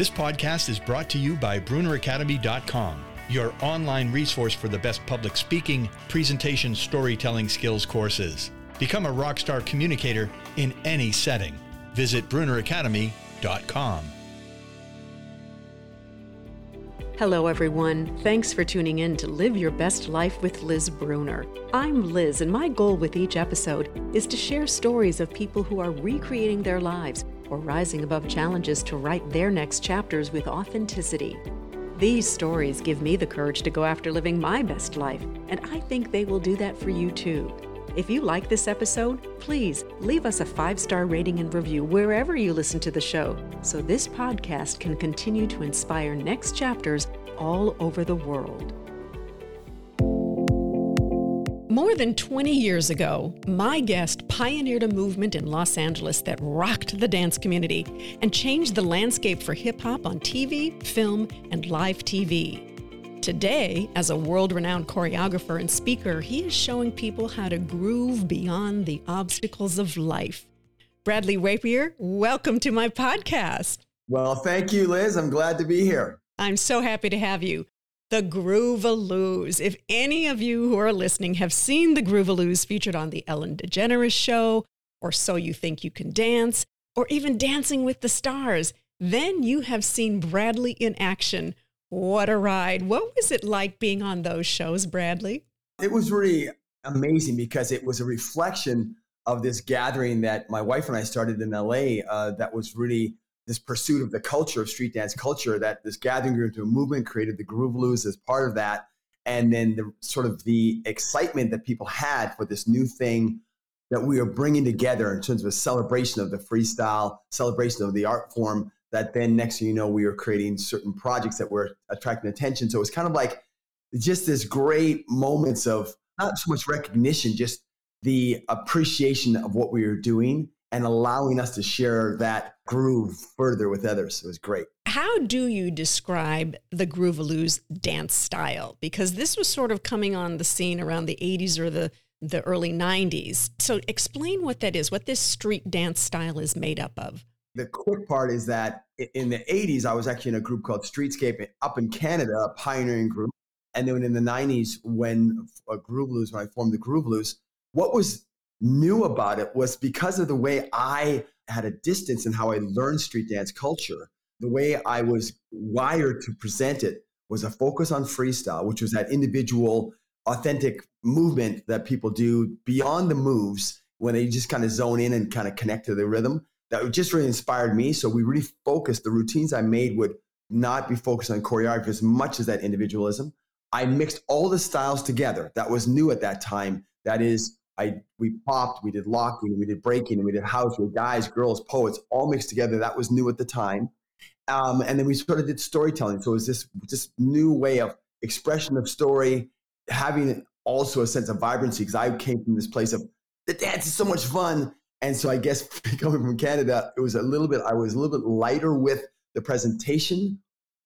This podcast is brought to you by BrunnerAcademy.com, your online resource for the best public speaking, presentation, storytelling skills courses. Become a rockstar communicator in any setting. Visit BrunnerAcademy.com. Hello, everyone. Thanks for tuning in to Live Your Best Life with Liz Brunner. I'm Liz, and my goal with each episode is to share stories of people who are recreating their lives or rising above challenges to write their next chapters with authenticity. These stories give me the courage to go after living my best life, and I think they will do that for you too. If you like this episode, please leave us a five star rating and review wherever you listen to the show so this podcast can continue to inspire next chapters all over the world. More than 20 years ago, my guest pioneered a movement in Los Angeles that rocked the dance community and changed the landscape for hip hop on TV, film, and live TV. Today, as a world renowned choreographer and speaker, he is showing people how to groove beyond the obstacles of life. Bradley Rapier, welcome to my podcast. Well, thank you, Liz. I'm glad to be here. I'm so happy to have you. The Groovaloos. If any of you who are listening have seen the Groovaloos featured on The Ellen DeGeneres Show, or So You Think You Can Dance, or even Dancing with the Stars, then you have seen Bradley in action what a ride. What was it like being on those shows, Bradley? It was really amazing because it was a reflection of this gathering that my wife and I started in LA uh, that was really this pursuit of the culture of street dance culture that this gathering grew into a movement created the groove Groovaloos as part of that and then the sort of the excitement that people had for this new thing that we are bringing together in terms of a celebration of the freestyle celebration of the art form that then next thing you know, we were creating certain projects that were attracting attention. So it was kind of like just this great moments of not so much recognition, just the appreciation of what we were doing and allowing us to share that groove further with others. It was great. How do you describe the Groovaloos dance style? Because this was sort of coming on the scene around the 80s or the, the early 90s. So explain what that is, what this street dance style is made up of. The quick part is that in the 80s, I was actually in a group called Streetscape up in Canada, a pioneering group. And then in the 90s, when uh, Groovaloos, when I formed the Groovaloos, what was new about it was because of the way I had a distance in how I learned street dance culture, the way I was wired to present it was a focus on freestyle, which was that individual, authentic movement that people do beyond the moves when they just kind of zone in and kind of connect to the rhythm. that just really inspired me. So we really focused the routines I made would not be focused on choreography as much as that individualism. I mixed all the styles together. That was new at that time. That is, I we popped, we did locking, we did breaking, we did house, we guys, girls, poets, all mixed together. That was new at the time. Um, and then we sort of did storytelling. So it was this this new way of expression of story, having also a sense of vibrancy because I came from this place of the dance is so much fun and so I guess coming from Canada, it was a little bit, I was a little bit lighter with the presentation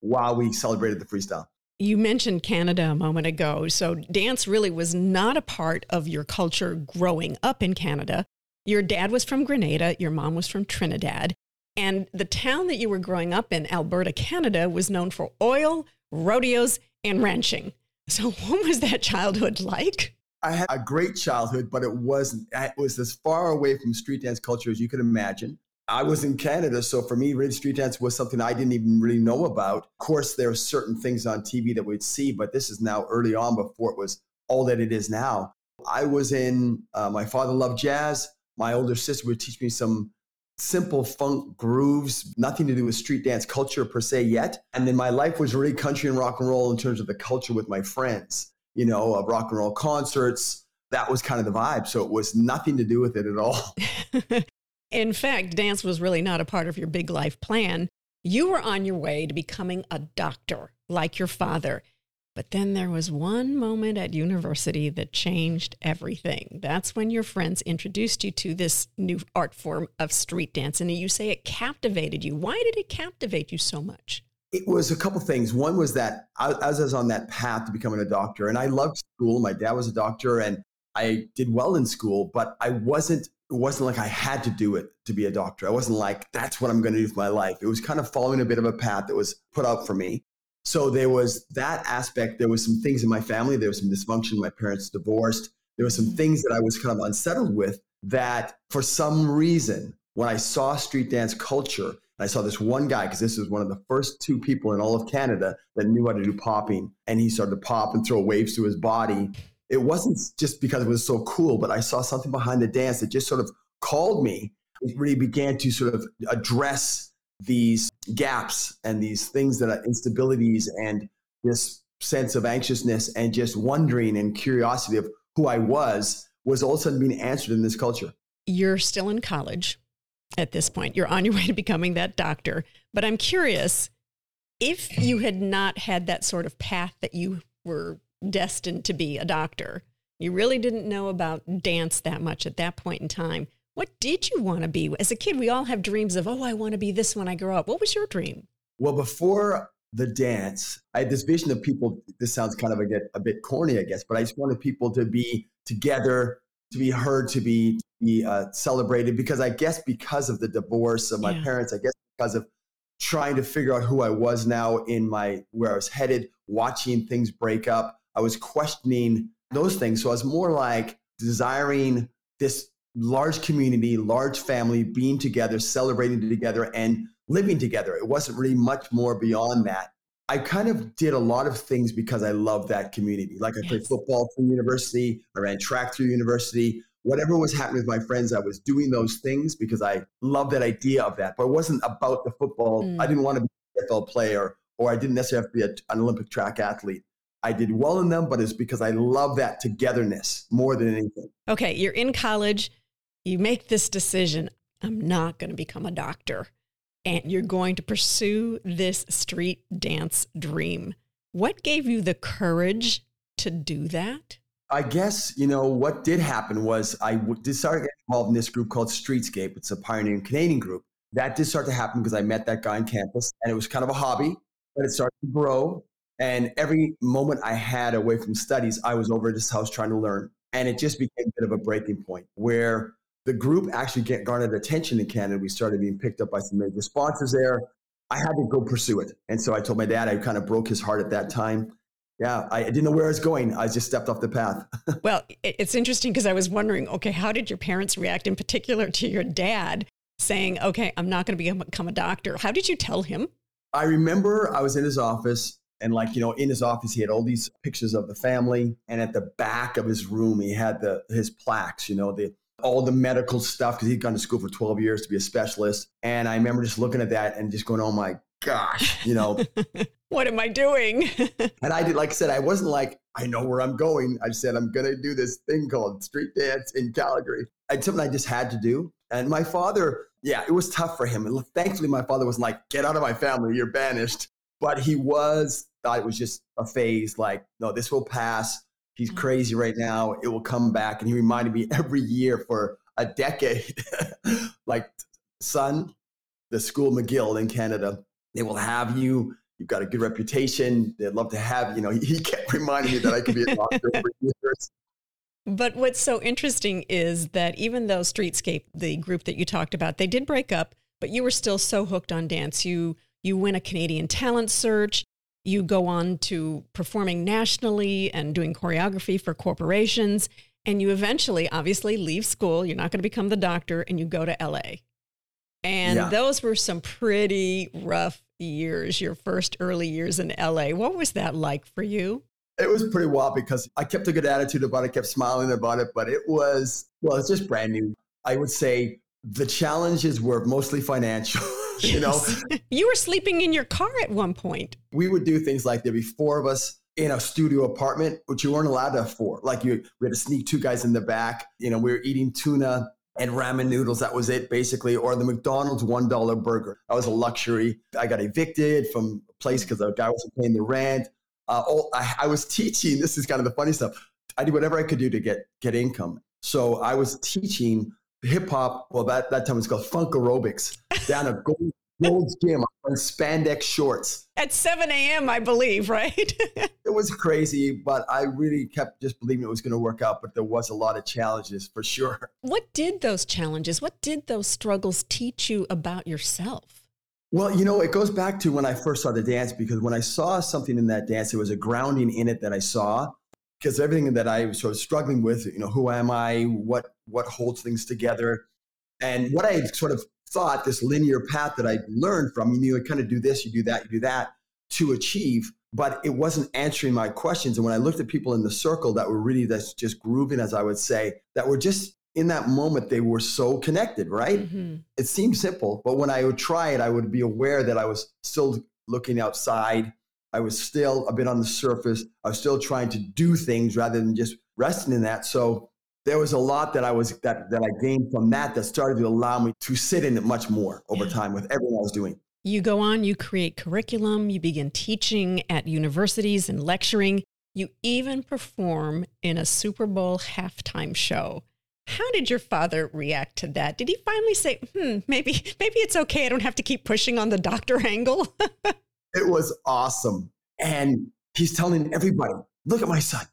while we celebrated the freestyle. You mentioned Canada a moment ago. So dance really was not a part of your culture growing up in Canada. Your dad was from Grenada, your mom was from Trinidad. And the town that you were growing up in, Alberta, Canada, was known for oil, rodeos, and ranching. So, what was that childhood like? I had a great childhood, but it wasn't. It was as far away from street dance culture as you could imagine. I was in Canada, so for me, really street dance was something I didn't even really know about. Of course, there are certain things on TV that we'd see, but this is now early on before it was all that it is now. I was in. Uh, my father loved jazz. My older sister would teach me some simple funk grooves, nothing to do with street dance culture per se yet. And then my life was really country and rock and roll in terms of the culture with my friends you know, of rock and roll concerts. That was kind of the vibe. So it was nothing to do with it at all. In fact, dance was really not a part of your big life plan. You were on your way to becoming a doctor like your father. But then there was one moment at university that changed everything. That's when your friends introduced you to this new art form of street dance. And you say it captivated you. Why did it captivate you so much? It was a couple things. One was that I, as I was on that path to becoming a doctor, and I loved school. My dad was a doctor, and I did well in school, but I wasn't it wasn't like I had to do it to be a doctor. I wasn't like, that's what I'm going to do for my life. It was kind of following a bit of a path that was put out for me. So there was that aspect. There was some things in my family. There was some dysfunction. My parents divorced. There were some things that I was kind of unsettled with that for some reason, when I saw street dance culture, I saw this one guy, because this was one of the first two people in all of Canada that knew how to do popping. And he started to pop and throw waves to his body. It wasn't just because it was so cool, but I saw something behind the dance that just sort of called me. It really began to sort of address these gaps and these things that are instabilities and this sense of anxiousness and just wondering and curiosity of who I was was all of a sudden being answered in this culture. You're still in college at this point. You're on your way to becoming that doctor. But I'm curious if you had not had that sort of path that you were destined to be a doctor, you really didn't know about dance that much at that point in time. What did you want to be? As a kid, we all have dreams of, oh, I want to be this when I grow up. What was your dream? Well, before the dance, I had this vision of people. This sounds kind of a, get, a bit corny, I guess, but I just wanted people to be together, to be heard, to be, to be uh, celebrated. Because I guess because of the divorce of my yeah. parents, I guess because of trying to figure out who I was now in my where I was headed, watching things break up, I was questioning those things. So I was more like desiring this large community, large family, being together, celebrating together, and living together. It wasn't really much more beyond that. I kind of did a lot of things because I love that community. Like I yes. played football through university, I ran track through university. Whatever was happening with my friends, I was doing those things because I love that idea of that. But it wasn't about the football. Mm. I didn't want to be an NFL player, or I didn't necessarily have to be a, an Olympic track athlete. I did well in them, but it's because I love that togetherness more than anything. Okay, you're in college you make this decision I'm not going to become a doctor, and you're going to pursue this street dance dream. What gave you the courage to do that? I guess, you know, what did happen was I did start getting involved in this group called Streetscape. It's a pioneering Canadian group. That did start to happen because I met that guy on campus and it was kind of a hobby, but it started to grow. And every moment I had away from studies, I was over at his house trying to learn. And it just became a bit of a breaking point where the group actually get garnered attention in Canada. We started being picked up by some major sponsors there. I had to go pursue it. And so I told my dad, I kind of broke his heart at that time. Yeah, I didn't know where I was going. I just stepped off the path. well, it's interesting because I was wondering, okay, how did your parents react in particular to your dad saying, okay, I'm not going to become a doctor? How did you tell him? I remember I was in his office and like, you know, in his office, he had all these pictures of the family. And at the back of his room, he had the his plaques, you know, the all the medical stuff because he'd gone to school for 12 years to be a specialist. And I remember just looking at that and just going, oh my gosh, you know, what am I doing? and I did, like I said, I wasn't like, I know where I'm going. I said, I'm going to do this thing called street dance in Calgary. It's something I just had to do. And my father, yeah, it was tough for him. And thankfully, my father wasn't like, get out of my family, you're banished. But he was, thought it was just a phase like, no, this will pass he's mm-hmm. crazy right now. It will come back. And he reminded me every year for a decade, like, son, the school McGill in Canada, they will have you. You've got a good reputation. They'd love to have you know. He kept reminding me that I could be a doctor for years. But what's so interesting is that even though Streetscape, the group that you talked about, they did break up, but you were still so hooked on dance. You you win a Canadian talent search you go on to performing nationally and doing choreography for corporations. And you eventually, obviously, leave school. You're not going to become the doctor and you go to LA. And yeah. those were some pretty rough years, your first early years in LA. What was that like for you? It was pretty wild because I kept a good attitude about it, kept smiling about it, but it was, well, it's just brand new. I would say the challenges were mostly financial. Yes. you know, you were sleeping in your car at one point. We would do things like there'd be four of us in a studio apartment, which you weren't allowed to have four. Like you, we had to sneak two guys in the back. You know, we were eating tuna and ramen noodles. That was it, basically. Or the McDonald's one dollar burger. That was a luxury. I got evicted from a place because the guy wasn't paying the rent. Uh, all, I, I was teaching. This is kind of the funny stuff. I did whatever I could do to get get income. So I was teaching hip hop. Well, that, that time it was called funk aerobics down at Gold, Gold's Gym on spandex shorts. At 7 a.m., I believe, right? it was crazy, but I really kept just believing it was going to work out. But there was a lot of challenges for sure. What did those challenges, what did those struggles teach you about yourself? Well, you know, it goes back to when I first saw the dance because when I saw something in that dance, there was a grounding in it that I saw because everything that I was sort of struggling with, you know, who am I? What what holds things together? And what I sort of thought, this linear path that I learned from, you know, you kind of do this, you do that, you do that to achieve, but it wasn't answering my questions. And when I looked at people in the circle that were really that's just grooving, as I would say, that were just in that moment, they were so connected, right? Mm-hmm. It seemed simple, but when I would try it, I would be aware that I was still looking outside. I was still a bit on the surface. I was still trying to do things rather than just resting in that. So there was a lot that I was that that I gained from that that started to allow me to sit in it much more over time with everything I was doing. You go on, you create curriculum, you begin teaching at universities and lecturing. You even perform in a Super Bowl halftime show. How did your father react to that? Did he finally say, "Hmm, maybe maybe it's okay. I don't have to keep pushing on the doctor angle"? It was awesome. And he's telling everybody, "Look at my son.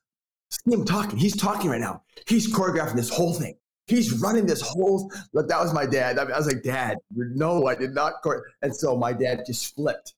See him talking. He's talking right now. He's choreographing this whole thing. He's running this whole. Look, that was my dad. I, I was like, Dad, no, I did not. Chore-. And so my dad just flipped,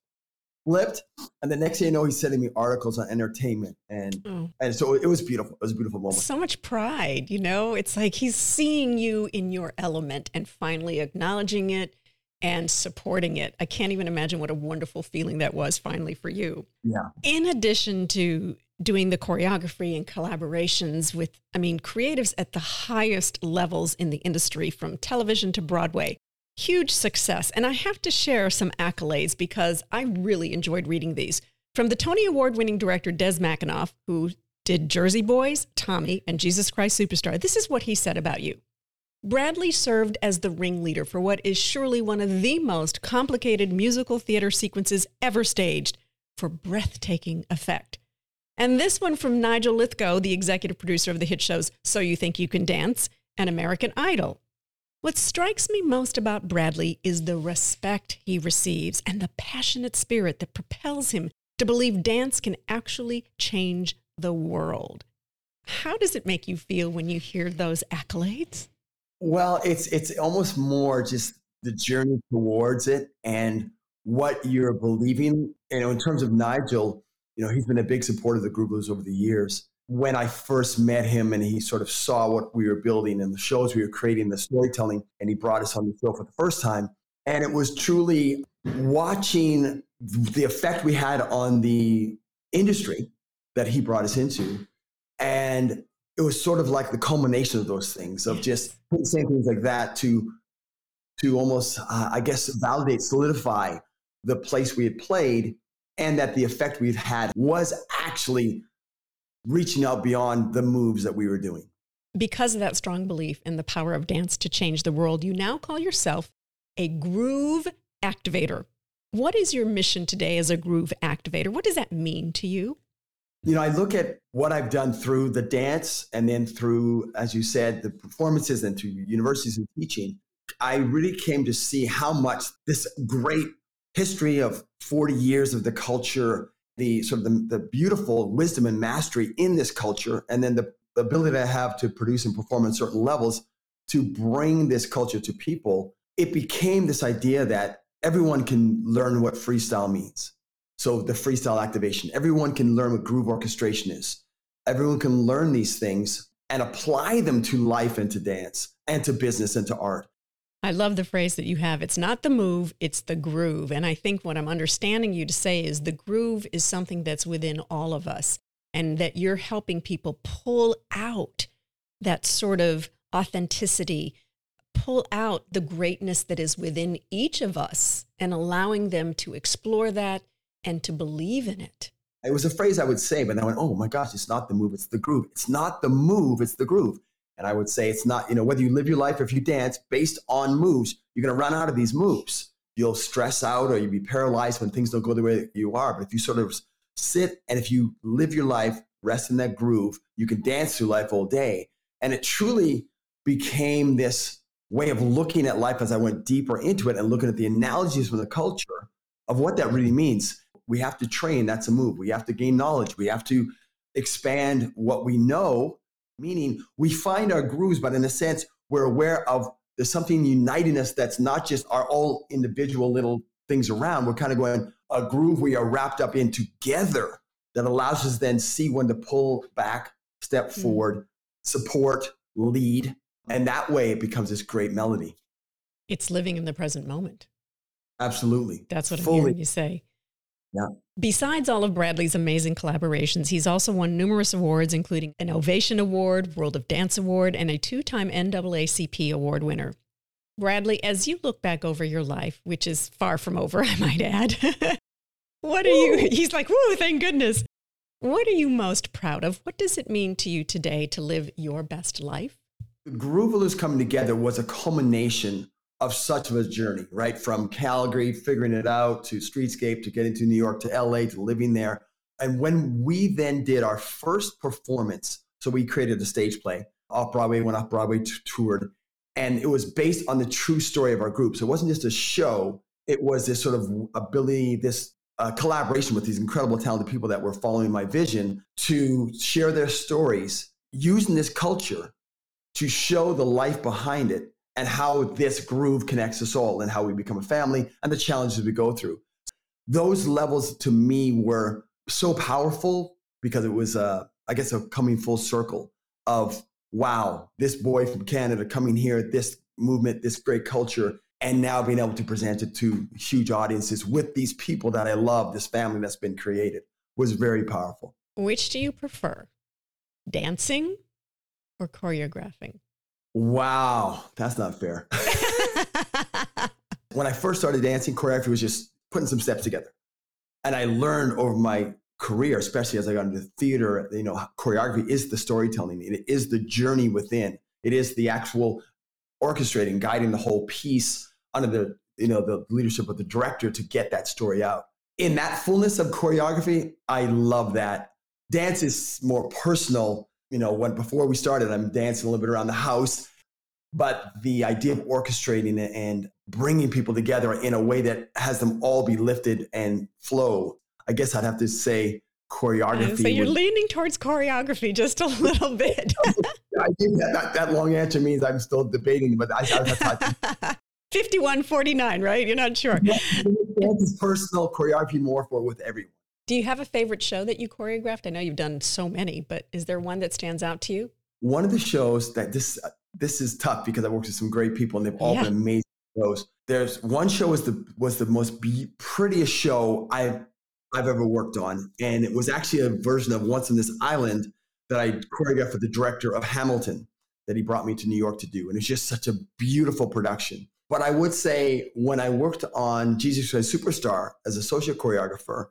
flipped, and the next thing you know, he's sending me articles on entertainment, and oh. and so it was beautiful. It was a beautiful moment. So much pride, you know. It's like he's seeing you in your element and finally acknowledging it and supporting it. I can't even imagine what a wonderful feeling that was finally for you. Yeah. In addition to doing the choreography and collaborations with, I mean, creatives at the highest levels in the industry from television to Broadway. Huge success. And I have to share some accolades because I really enjoyed reading these. From the Tony Award winning director Des McAnuff, who did Jersey Boys, Tommy, and Jesus Christ Superstar, this is what he said about you. Bradley served as the ringleader for what is surely one of the most complicated musical theater sequences ever staged for breathtaking effect. And this one from Nigel Lythgoe, the executive producer of the hit shows So You Think You Can Dance and American Idol. What strikes me most about Bradley is the respect he receives and the passionate spirit that propels him to believe dance can actually change the world. How does it make you feel when you hear those accolades? Well, it's it's almost more just the journey towards it and what you're believing. You know, in terms of Nigel, you know, he's been a big supporter of the Groovaloos over the years. When I first met him and he sort of saw what we were building and the shows we were creating, the storytelling, and he brought us on the show for the first time. And it was truly watching the effect we had on the industry that he brought us into. And it was sort of like the culmination of those things of just saying things like that to to almost uh, i guess validate solidify the place we had played and that the effect we've had was actually reaching out beyond the moves that we were doing. Because of that strong belief in the power of dance to change the world, you now call yourself a groove activator. What is your mission today as a groove activator? What does that mean to you? You know, I look at what I've done through the dance and then through, as you said, the performances and through universities and teaching. I really came to see how much this great history of 40 years of the culture, the sort of the, the beautiful wisdom and mastery in this culture, and then the, ability to have to produce and perform at certain levels to bring this culture to people, it became this idea that everyone can learn what freestyle means. So the freestyle activation, everyone can learn what groove orchestration is. Everyone can learn these things and apply them to life and to dance and to business and to art. I love the phrase that you have. It's not the move, it's the groove. And I think what I'm understanding you to say is the groove is something that's within all of us and that you're helping people pull out that sort of authenticity, pull out the greatness that is within each of us and allowing them to explore that and to believe in it. It was a phrase I would say, but I went, oh my gosh, it's not the move, it's the groove. It's not the move, it's the groove. And I would say it's not, you know, whether you live your life or if you dance based on moves, you're going to run out of these moves. You'll stress out or you'll be paralyzed when things don't go the way that you are. But if you sort of sit and if you live your life, rest in that groove, you can dance through life all day. And it truly became this way of looking at life as I went deeper into it and looking at the analogies from the culture of what that really means. We have to train, that's a move. We have to gain knowledge. We have to expand what we know, meaning we find our grooves, but in a sense, we're aware of there's something uniting us that's not just our all individual little things around. We're kind of going a groove we are wrapped up in together that allows us then see when to pull back, step mm-hmm. forward, support, lead. And that way it becomes this great melody. It's living in the present moment. Absolutely. That's what Fully. I'm hearing you say. Yeah. Besides all of Bradley's amazing collaborations, he's also won numerous awards, including an Ovation Award, World of Dance Award, and a two time NAACP award winner. Bradley, as you look back over your life, which is far from over, I might add, what are you? He's like, whoa, thank goodness. What are you most proud of? What does it mean to you today to live your best life? Groovaloo's coming together was a culmination of such of a journey, right? From Calgary, figuring it out, to Streetscape, to getting to New York, to LA, to living there. And when we then did our first performance, so we created a stage play off Broadway, went off Broadway, t- toured, and it was based on the true story of our group. So it wasn't just a show, it was this sort of ability, this uh, collaboration with these incredible, talented people that were following my vision to share their stories using this culture to show the life behind it and how this groove connects us all and how we become a family and the challenges we go through. Those levels to me were so powerful because it was, uh, I guess, a coming full circle of wow, this boy from Canada coming here, this movement, this great culture, and now being able to present it to huge audiences with these people that I love, this family that's been created was very powerful. Which do you prefer, dancing or choreographing? Wow, that's not fair. when I first started dancing, choreography was just putting some steps together. And I learned over my career, especially as I got into theater, you know, choreography is the storytelling. It is the journey within. It is the actual orchestrating, guiding the whole piece under the, you know, the leadership of the director to get that story out. In that fullness of choreography, I love that. Dance is more personal you know, when before we started, I'm dancing a little bit around the house. But the idea of orchestrating it and bringing people together in a way that has them all be lifted and flow, I guess I'd have to say choreography. So you're would, leaning towards choreography just a little bit. I think that, that, that, long answer means I'm still debating, but I, I, I 5149, right? You're not sure. Personal, choreography more for with everyone. Do you have a favorite show that you choreographed? I know you've done so many, but is there one that stands out to you? One of the shows that this this is tough because I worked with some great people and they've all yeah. been amazing shows. There's one show was the was the most be- prettiest show I've I've ever worked on, and it was actually a version of Once on This Island that I choreographed with the director of Hamilton that he brought me to New York to do, and it's just such a beautiful production. But I would say when I worked on Jesus Christ Superstar as associate choreographer,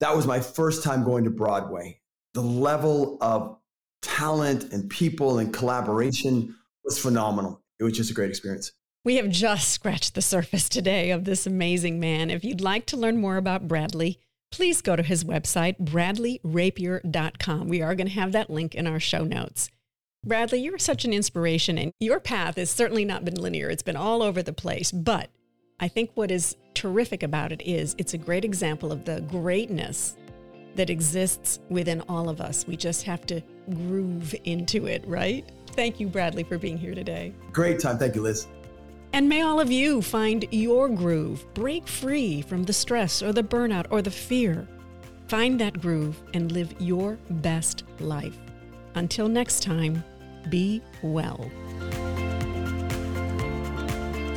that was my first time going to Broadway. The level of talent and people and collaboration was phenomenal. It was just a great experience. We have just scratched the surface today of this amazing man. If you'd like to learn more about Bradley, please go to his website, bradleyrapier.com. We are going to have that link in our show notes. Bradley, you're such an inspiration, and your path has certainly not been linear. It's been all over the place, but I think what is terrific about it is it's a great example of the greatness that exists within all of us. We just have to groove into it, right? Thank you, Bradley, for being here today. Great time. Thank you, Liz. And may all of you find your groove, break free from the stress or the burnout or the fear. Find that groove and live your best life. Until next time, be well.